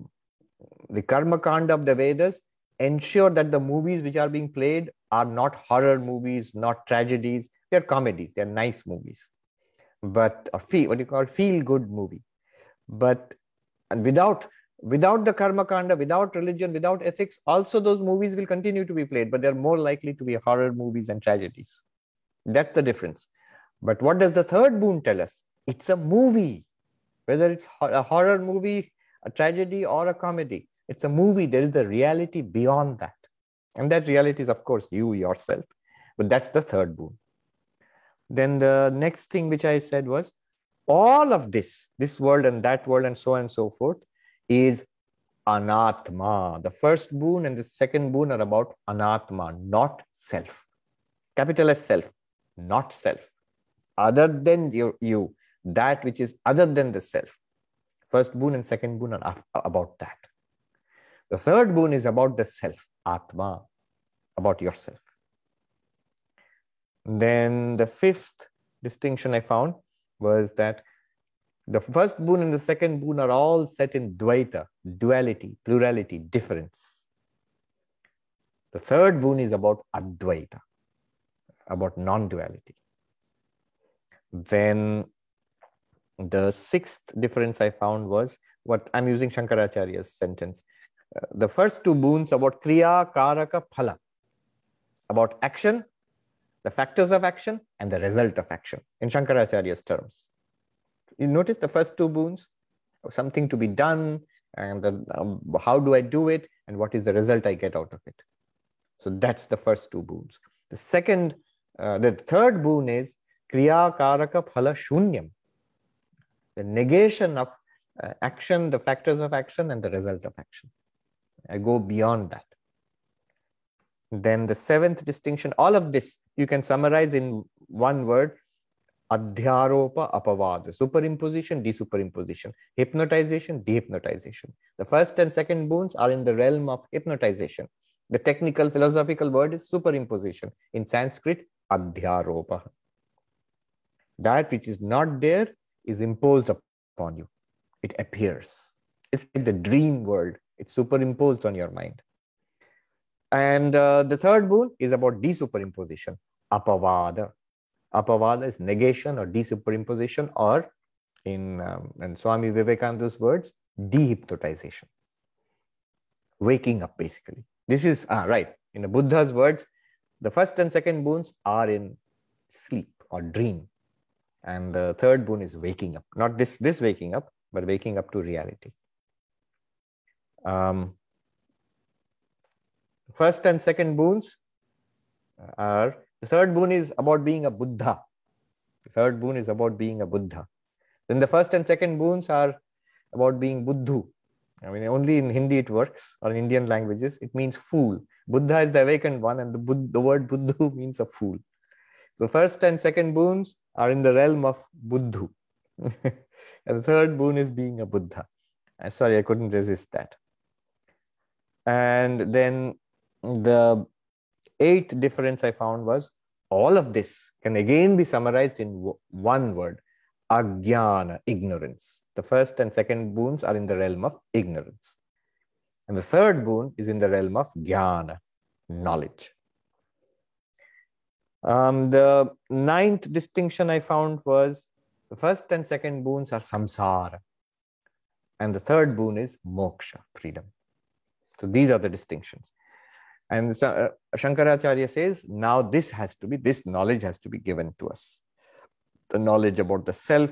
the karma kanda of the Vedas ensure that the movies which are being played are not horror movies, not tragedies. They're comedies. They're nice movies, but a feel what do you call feel good movie. But and without without the karma kanda, without religion, without ethics, also those movies will continue to be played, but they're more likely to be horror movies and tragedies. That's the difference. But what does the third boon tell us? It's a movie, whether it's a horror movie, a tragedy, or a comedy. It's a movie. There is a reality beyond that. And that reality is, of course, you yourself. But that's the third boon. Then the next thing which I said was all of this, this world and that world, and so on and so forth, is anatma. The first boon and the second boon are about anatma, not self. Capital S self, not self. Other than you, you, that which is other than the self. First boon and second boon are about that. The third boon is about the self, Atma, about yourself. Then the fifth distinction I found was that the first boon and the second boon are all set in Dvaita, duality, plurality, difference. The third boon is about Advaita, about non duality. Then the sixth difference I found was what I'm using Shankaracharya's sentence the first two boons about Kriya, Karaka, Phala, about action, the factors of action, and the result of action in Shankaracharya's terms. You notice the first two boons, something to be done, and the, um, how do I do it, and what is the result I get out of it. So that's the first two boons. The second, uh, the third boon is Kriya, Karaka, Phala, Shunyam, the negation of uh, action, the factors of action, and the result of action. I go beyond that. Then the seventh distinction, all of this you can summarize in one word Adhyaropa Apavada, superimposition, desuperimposition, hypnotization, dehypnotization. The first and second boons are in the realm of hypnotization. The technical philosophical word is superimposition. In Sanskrit, Adhyaropa. That which is not there is imposed upon you. It appears. It's like the dream world it's superimposed on your mind. And uh, the third boon is about desuperimposition, apavada. Apavada is negation or desuperimposition, or in, um, Swami Vivekananda's words, dehypnotization. Waking up, basically. This is, ah, right, in the Buddha's words, the first and second boons are in sleep or dream. And the third boon is waking up. Not this, this waking up, but waking up to reality. Um, first and second boons are the third boon is about being a Buddha. The third boon is about being a Buddha. Then the first and second boons are about being Buddhu. I mean, only in Hindi it works, or in Indian languages, it means fool. Buddha is the awakened one, and the, the word Buddhu means a fool. So, first and second boons are in the realm of Buddhu. and the third boon is being a Buddha. I'm sorry, I couldn't resist that. And then the eighth difference I found was all of this can again be summarized in one word ajnana, ignorance. The first and second boons are in the realm of ignorance. And the third boon is in the realm of jnana, knowledge. Um, the ninth distinction I found was the first and second boons are samsara, and the third boon is moksha, freedom. So these are the distinctions. And uh, Shankaracharya says, now this has to be, this knowledge has to be given to us. The knowledge about the self,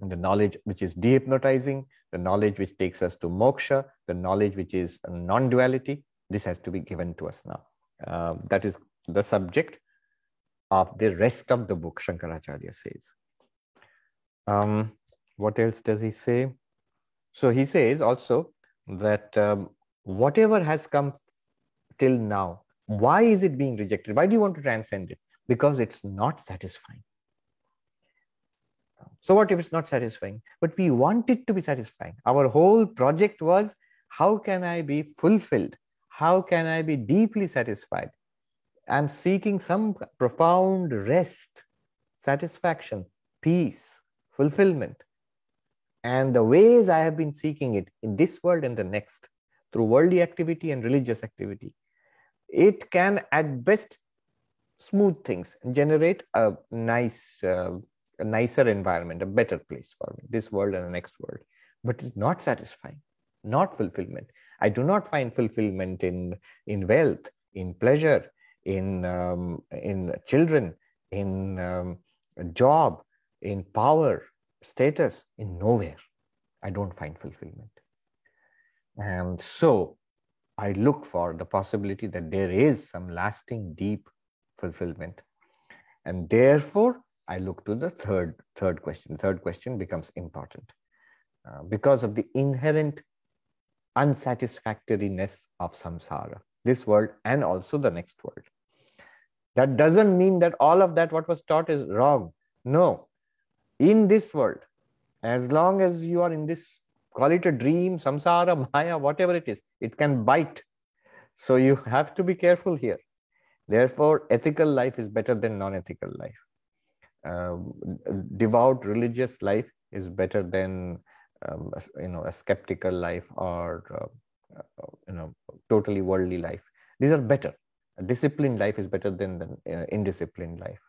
the knowledge which is dehypnotizing, the knowledge which takes us to moksha, the knowledge which is non duality, this has to be given to us now. Uh, that is the subject of the rest of the book, Shankaracharya says. Um, what else does he say? So he says also that um, whatever has come till now, why is it being rejected? Why do you want to transcend it? Because it's not satisfying. So, what if it's not satisfying? But we want it to be satisfying. Our whole project was how can I be fulfilled? How can I be deeply satisfied? I'm seeking some profound rest, satisfaction, peace, fulfillment. And the ways I have been seeking it in this world and the next, through worldly activity and religious activity, it can at best smooth things and generate a nice uh, a nicer environment a better place for me this world and the next world. But it's not satisfying not fulfillment. I do not find fulfillment in in wealth in pleasure in um, in children in um, job in power status in nowhere. I don't find fulfillment and so I look for the possibility that there is some lasting, deep fulfillment. And therefore, I look to the third, third question. Third question becomes important uh, because of the inherent unsatisfactoriness of samsara, this world and also the next world. That doesn't mean that all of that, what was taught, is wrong. No. In this world, as long as you are in this call it a dream, samsara, maya, whatever it is, it can bite. So you have to be careful here. Therefore, ethical life is better than non ethical life. Uh, devout religious life is better than um, you know a skeptical life or uh, uh, you know totally worldly life. These are better. A disciplined life is better than the uh, indisciplined life.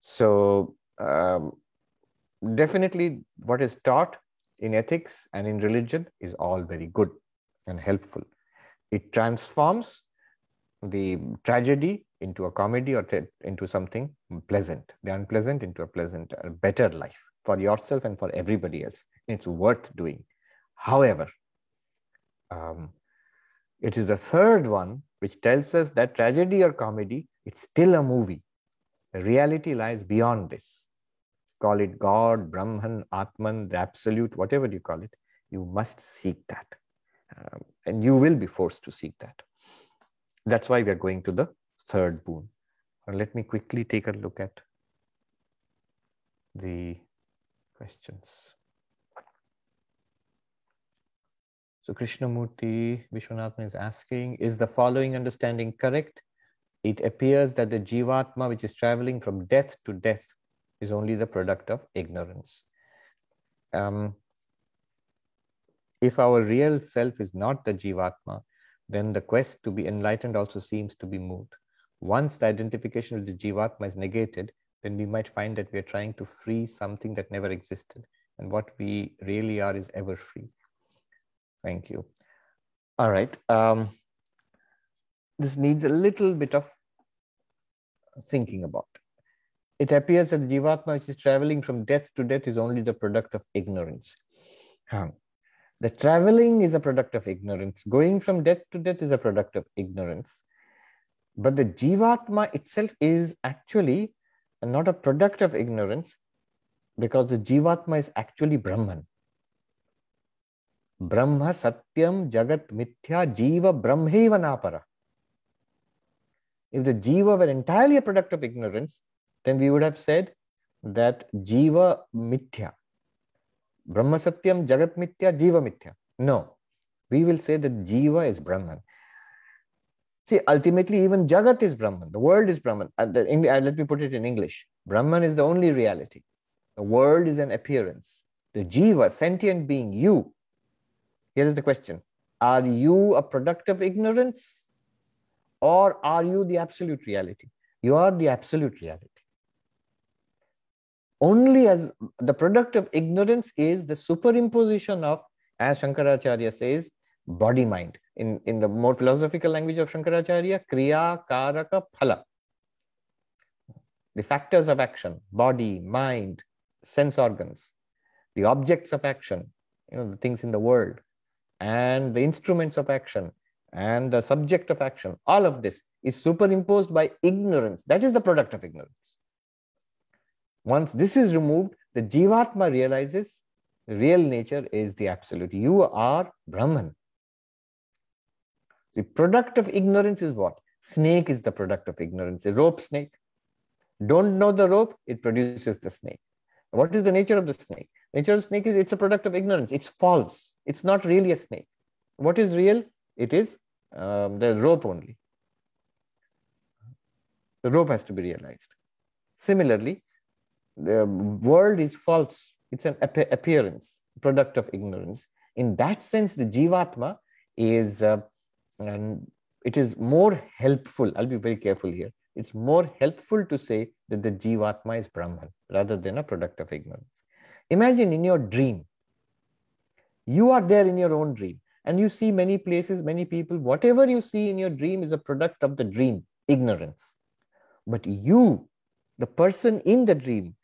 So um, definitely, what is taught in ethics and in religion is all very good and helpful. It transforms the tragedy into a comedy or into something pleasant, the unpleasant into a pleasant, a better life for yourself and for everybody else. It's worth doing. However, um, it is the third one which tells us that tragedy or comedy, it's still a movie. The reality lies beyond this call it God, Brahman, Atman, the absolute, whatever you call it, you must seek that. Um, and you will be forced to seek that. That's why we are going to the third boon. Let me quickly take a look at the questions. So Krishnamurti Vishwanathan is asking, is the following understanding correct? It appears that the Jivatma, which is traveling from death to death, is only the product of ignorance. Um, if our real self is not the Jivatma, then the quest to be enlightened also seems to be moot. Once the identification with the Jivatma is negated, then we might find that we are trying to free something that never existed. And what we really are is ever free. Thank you. All right. Um, this needs a little bit of thinking about. It appears that the Jivatma which is traveling from death to death is only the product of ignorance. The traveling is a product of ignorance. Going from death to death is a product of ignorance. But the Jivatma itself is actually not a product of ignorance because the Jivatma is actually Brahman. Brahma Satyam Jagat Mithya Jiva Brahmeva Napara. If the Jiva were entirely a product of ignorance, then we would have said that Jiva Mithya. Brahma Satyam Jagat Mithya Jiva Mithya. No, we will say that Jiva is Brahman. See, ultimately, even Jagat is Brahman. The world is Brahman. Uh, the, uh, let me put it in English. Brahman is the only reality. The world is an appearance. The Jiva, sentient being, you. Here is the question Are you a product of ignorance? Or are you the absolute reality? You are the absolute reality. Only as the product of ignorance is the superimposition of, as Shankaracharya says, body mind. In, in the more philosophical language of Shankaracharya, Kriya, Karaka, Phala. The factors of action, body, mind, sense organs, the objects of action, you know, the things in the world, and the instruments of action, and the subject of action, all of this is superimposed by ignorance. That is the product of ignorance. Once this is removed, the Jivatma realizes real nature is the absolute. You are Brahman. The product of ignorance is what? Snake is the product of ignorance. A rope snake. Don't know the rope, it produces the snake. What is the nature of the snake? Nature of the snake is it's a product of ignorance. It's false. It's not really a snake. What is real? It is um, the rope only. The rope has to be realized. Similarly, the world is false. It's an appearance, product of ignorance. In that sense, the Jivatma is, uh, and it is more helpful. I'll be very careful here. It's more helpful to say that the Jivatma is Brahman rather than a product of ignorance. Imagine in your dream, you are there in your own dream and you see many places, many people, whatever you see in your dream is a product of the dream, ignorance. But you, the person in the dream,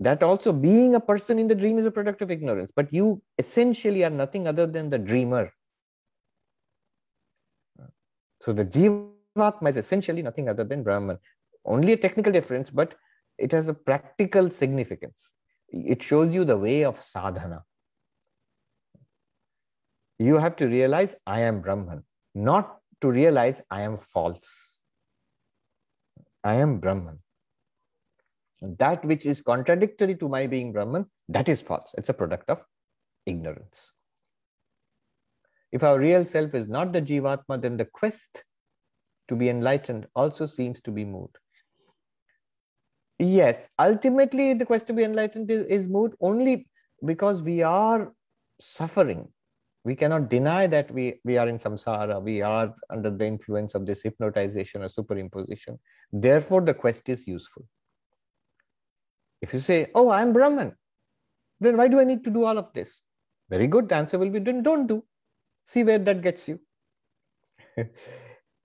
that also being a person in the dream is a product of ignorance but you essentially are nothing other than the dreamer. So the jivatma is essentially nothing other than brahman. Only a technical difference but it has a practical significance. It shows you the way of sadhana. You have to realize i am brahman not to realize i am false. I am brahman that which is contradictory to my being Brahman, that is false. It's a product of ignorance. If our real self is not the Jivatma, then the quest to be enlightened also seems to be moot. Yes, ultimately, the quest to be enlightened is, is moot only because we are suffering. We cannot deny that we, we are in samsara, we are under the influence of this hypnotization or superimposition. Therefore, the quest is useful. If you say, Oh, I'm Brahman, then why do I need to do all of this? Very good. The answer will be then don't do. See where that gets you.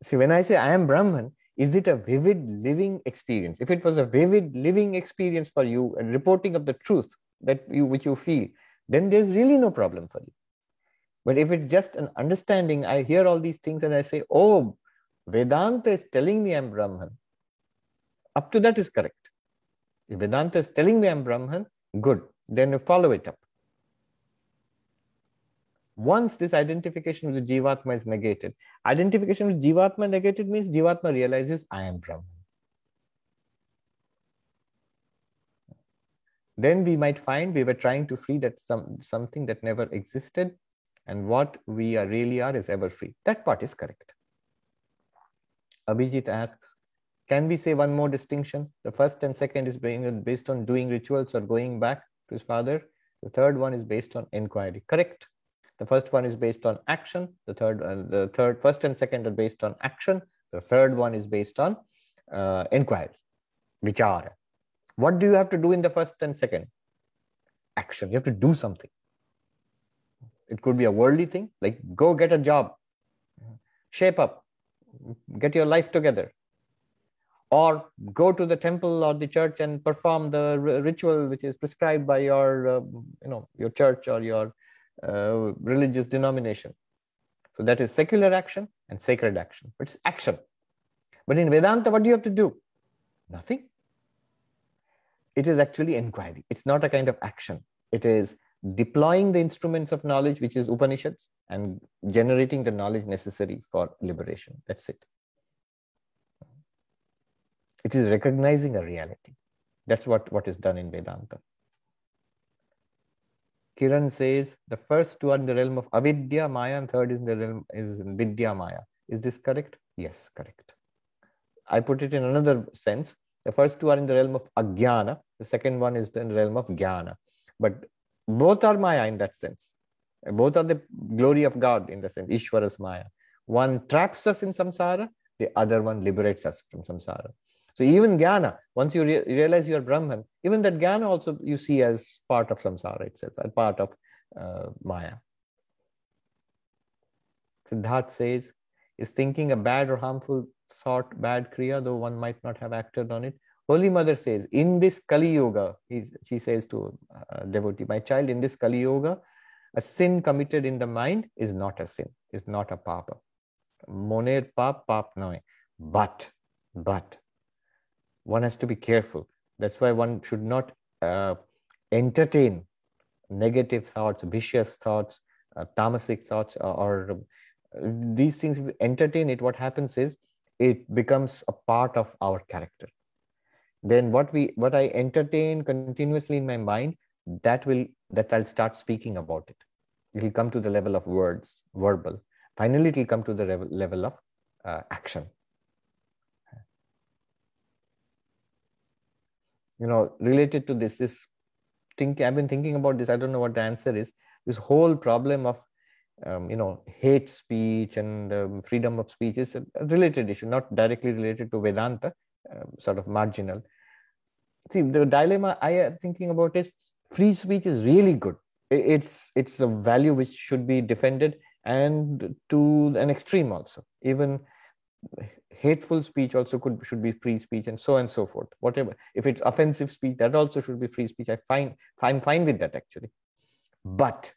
See, when I say I am Brahman, is it a vivid living experience? If it was a vivid living experience for you and reporting of the truth that you which you feel, then there's really no problem for you. But if it's just an understanding, I hear all these things and I say, oh, Vedanta is telling me I'm Brahman. Up to that is correct. If Vedanta is telling me I'm Brahman, good. Then you follow it up. Once this identification with the Jivatma is negated, identification with Jivatma negated means Jivatma realizes I am Brahman. Then we might find we were trying to free that some something that never existed, and what we are really are is ever free. That part is correct. Abhijit asks, can we say one more distinction? The first and second is based on doing rituals or going back to his father. The third one is based on inquiry. Correct. The first one is based on action. The third, uh, the third, first and second are based on action. The third one is based on uh, inquiry, vichara. What do you have to do in the first and second? Action. You have to do something. It could be a worldly thing, like go get a job, shape up, get your life together or go to the temple or the church and perform the ritual which is prescribed by your uh, you know your church or your uh, religious denomination. So that is secular action and sacred action. It's action. But in vedanta what do you have to do? Nothing. It is actually inquiry. It's not a kind of action. It is deploying the instruments of knowledge which is upanishads and generating the knowledge necessary for liberation. That's it it is recognizing a reality. That's what, what is done in Vedanta. Kiran says the first two are in the realm of avidya, maya, and third is in the realm is vidya, maya. Is this correct? Yes, correct. I put it in another sense. The first two are in the realm of ajnana. The second one is in the realm of jnana. But both are maya in that sense. Both are the glory of God in the sense, Ishvara's maya. One traps us in samsara, the other one liberates us from samsara. So even jnana, once you re- realize you're Brahman, even that jnana also you see as part of samsara itself, a part of uh, Maya. Siddharth says, is thinking a bad or harmful thought bad kriya, though one might not have acted on it? Holy Mother says, in this Kali Yuga, she says to a devotee, my child, in this Kali Yuga, a sin committed in the mind is not a sin, is not a papa. Moner pap, pap noy. But, but, one has to be careful. That's why one should not uh, entertain negative thoughts, vicious thoughts, uh, tamasic thoughts, or, or uh, these things. If entertain it, what happens is it becomes a part of our character. Then what we what I entertain continuously in my mind, that will that I'll start speaking about it. It will come to the level of words, verbal. Finally, it will come to the level of uh, action. You know, related to this, this think I've been thinking about this. I don't know what the answer is. This whole problem of um, you know hate speech and um, freedom of speech is a related issue, not directly related to Vedanta, uh, sort of marginal. See, the dilemma I am thinking about is free speech is really good. It's it's a value which should be defended and to an extreme also. Even hateful speech also could should be free speech and so and so forth. Whatever. If it's offensive speech that also should be free speech. I find i'm fine with that actually. But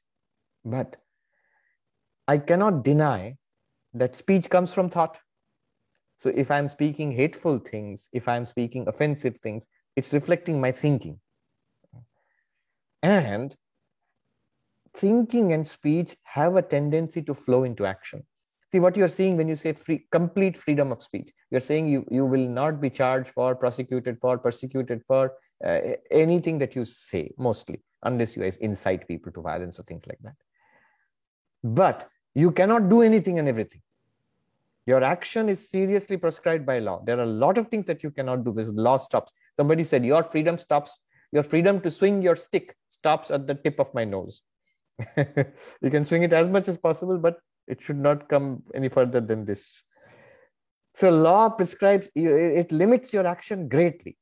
but i cannot deny that speech comes from thought. So if i'm speaking hateful things if i'm speaking offensive things it's reflecting my thinking. And thinking and speech have a tendency to flow into action see what you're seeing when you say free complete freedom of speech you're saying you you will not be charged for prosecuted for persecuted for uh, anything that you say mostly unless you incite people to violence or things like that. But you cannot do anything and everything. Your action is seriously prescribed by law. There are a lot of things that you cannot do. Because law stops. Somebody said your freedom stops your freedom to swing your stick stops at the tip of my nose. You can swing it as much as possible but it should not come any further than this. So law prescribes, it limits your action greatly.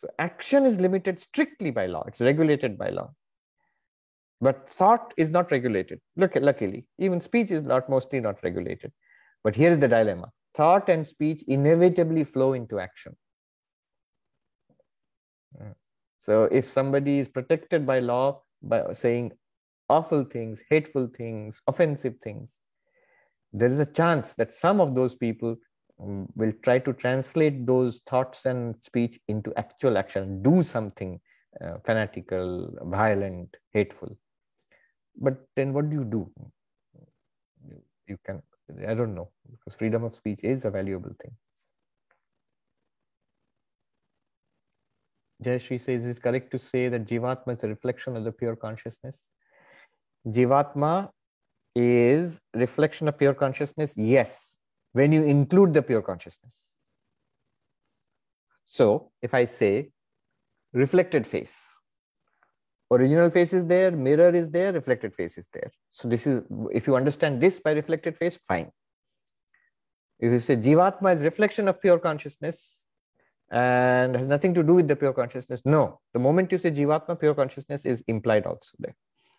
So action is limited strictly by law. It's regulated by law. But thought is not regulated. Look, luckily, even speech is not mostly not regulated. But here is the dilemma. Thought and speech inevitably flow into action. So if somebody is protected by law by saying awful things, hateful things, offensive things, there is a chance that some of those people um, will try to translate those thoughts and speech into actual action, do something uh, fanatical, violent, hateful. But then what do you do? You can, I don't know, because freedom of speech is a valuable thing. Jayashree says, is it correct to say that Jivatma is a reflection of the pure consciousness? Jivatma is reflection of pure consciousness? Yes, when you include the pure consciousness. So if I say reflected face, original face is there, mirror is there, reflected face is there. So this is, if you understand this by reflected face, fine. If you say Jivatma is reflection of pure consciousness and has nothing to do with the pure consciousness, no. The moment you say Jivatma, pure consciousness is implied also there.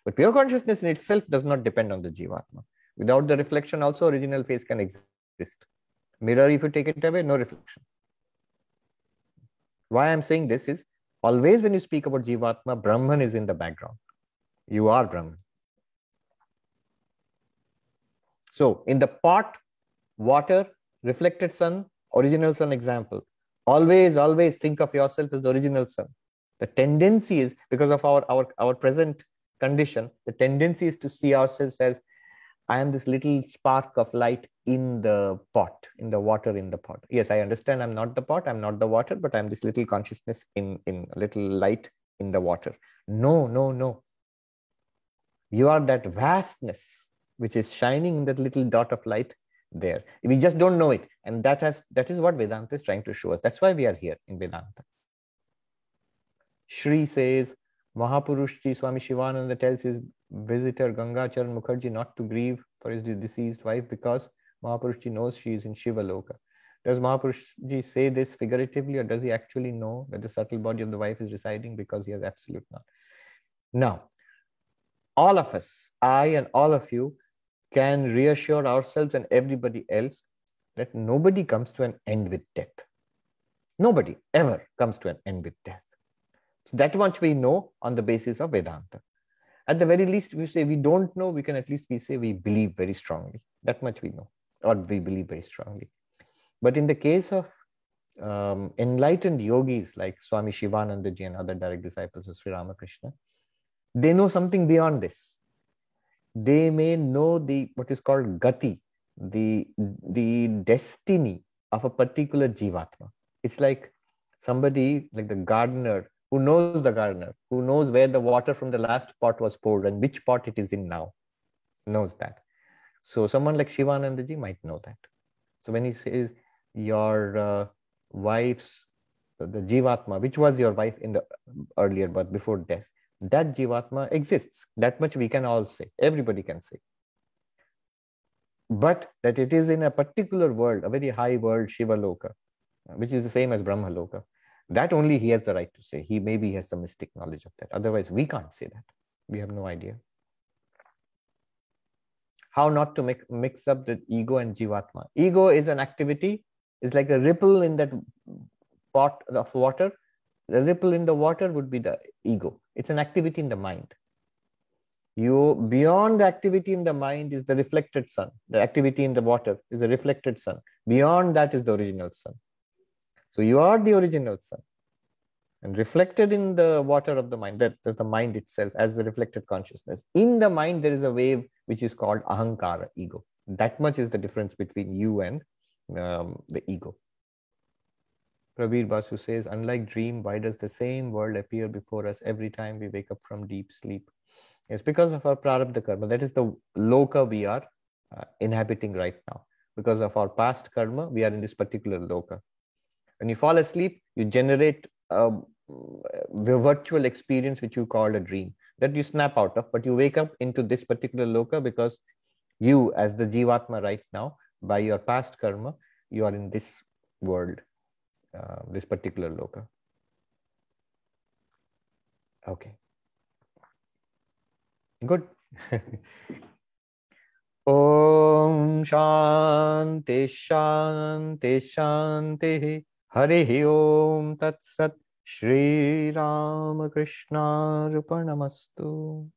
But pure consciousness in itself does not depend on the Jivatma. Without the reflection, also original face can exist. Mirror, if you take it away, no reflection. Why I'm saying this is always when you speak about Jivatma, Brahman is in the background. You are Brahman. So in the pot, water, reflected sun, original sun example. Always, always think of yourself as the original sun. The tendency is because of our, our, our present condition, the tendency is to see ourselves as I am this little spark of light in the pot, in the water in the pot. Yes, I understand I'm not the pot, I'm not the water, but I'm this little consciousness in, in little light in the water. No, no, no. You are that vastness which is shining in that little dot of light there. We just don't know it. And that has that is what Vedanta is trying to show us. That's why we are here in Vedanta. Shri says, Mahapurushji Swami Shivananda tells his visitor Ganga Charan Mukherjee not to grieve for his deceased wife because Mahapurushji knows she is in Shiva Loka. Does Mahapurushji say this figuratively or does he actually know that the subtle body of the wife is residing because he has absolute knowledge? Now, all of us, I and all of you, can reassure ourselves and everybody else that nobody comes to an end with death. Nobody ever comes to an end with death. So that much we know on the basis of Vedanta. At the very least, we say we don't know, we can at least we say we believe very strongly. That much we know, or we believe very strongly. But in the case of um, enlightened yogis like Swami Shivanandaji and other direct disciples of Sri Ramakrishna, they know something beyond this. They may know the what is called gati, the the destiny of a particular jivatma. It's like somebody like the gardener who knows the gardener, who knows where the water from the last pot was poured and which pot it is in now, knows that. So someone like Shivanandaji might know that. So when he says your uh, wife's, the Jivatma, which was your wife in the earlier birth before death, that Jivatma exists. That much we can all say. Everybody can say. But that it is in a particular world, a very high world, Shiva Loka, which is the same as Brahma Loka. That only he has the right to say. He maybe has some mystic knowledge of that. Otherwise, we can't say that. We have no idea. How not to make, mix up the ego and jivatma. Ego is an activity, it's like a ripple in that pot of water. The ripple in the water would be the ego. It's an activity in the mind. You beyond the activity in the mind is the reflected sun. The activity in the water is the reflected sun. Beyond that is the original sun. So you are the original sun. And reflected in the water of the mind, that, that the mind itself as the reflected consciousness. In the mind, there is a wave which is called ahankara, ego. That much is the difference between you and um, the ego. Prabir Basu says, unlike dream, why does the same world appear before us every time we wake up from deep sleep? It's because of our prarabdha karma. That is the loka we are uh, inhabiting right now. Because of our past karma, we are in this particular loka. When you fall asleep, you generate a, a virtual experience which you call a dream that you snap out of, but you wake up into this particular loka because you, as the jivatma right now, by your past karma, you are in this world, uh, this particular loka. Okay. Good. ॐ शान्ति शान्ति शान्तिः हरिः ओम तत्सत् श्रीरामकृष्णार्पणमस्तु।